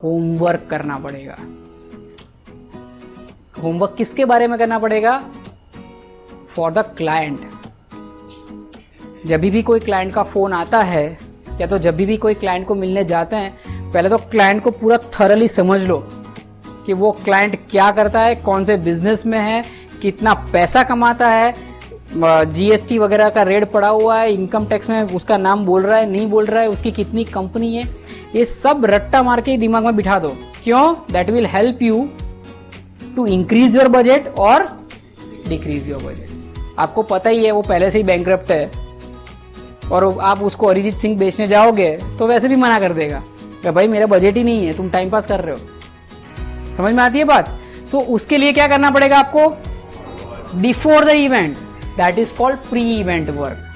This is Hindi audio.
होमवर्क करना पड़ेगा। होमवर्क किसके बारे में करना पड़ेगा? फॉर द क्लाइंट जब भी कोई क्लाइंट का फ़ोन आता है, या तो जब भी कोई क्लाइंट को मिलने जाते हैं, पहले तो क्लाइंट को पूरा थरली समझ लो कि वो क्लाइंट क्या करता है, कौन से बिज़नेस में है, कितना पैसा कमाता है जीएसटी वगैरह का रेट पड़ा हुआ है इनकम टैक्स में उसका नाम बोल रहा है नहीं बोल रहा है उसकी कितनी कंपनी है ये सब रट्टा मार के दिमाग में बिठा दो। क्यों? That will help you to increase your budget और डिक्रीज योर बजट आपको पता ही है वो पहले से ही बैंक है। और आप उसको अरिजीत सिंह बेचने जाओगे तो वैसे भी मना कर देगा। कि भाई मेरा बजट ही नहीं है तुम टाइम पास कर रहे हो। समझ में आती है बात? सो so, उसके लिए क्या करना पड़ेगा आपको? Before the event that is called pre event work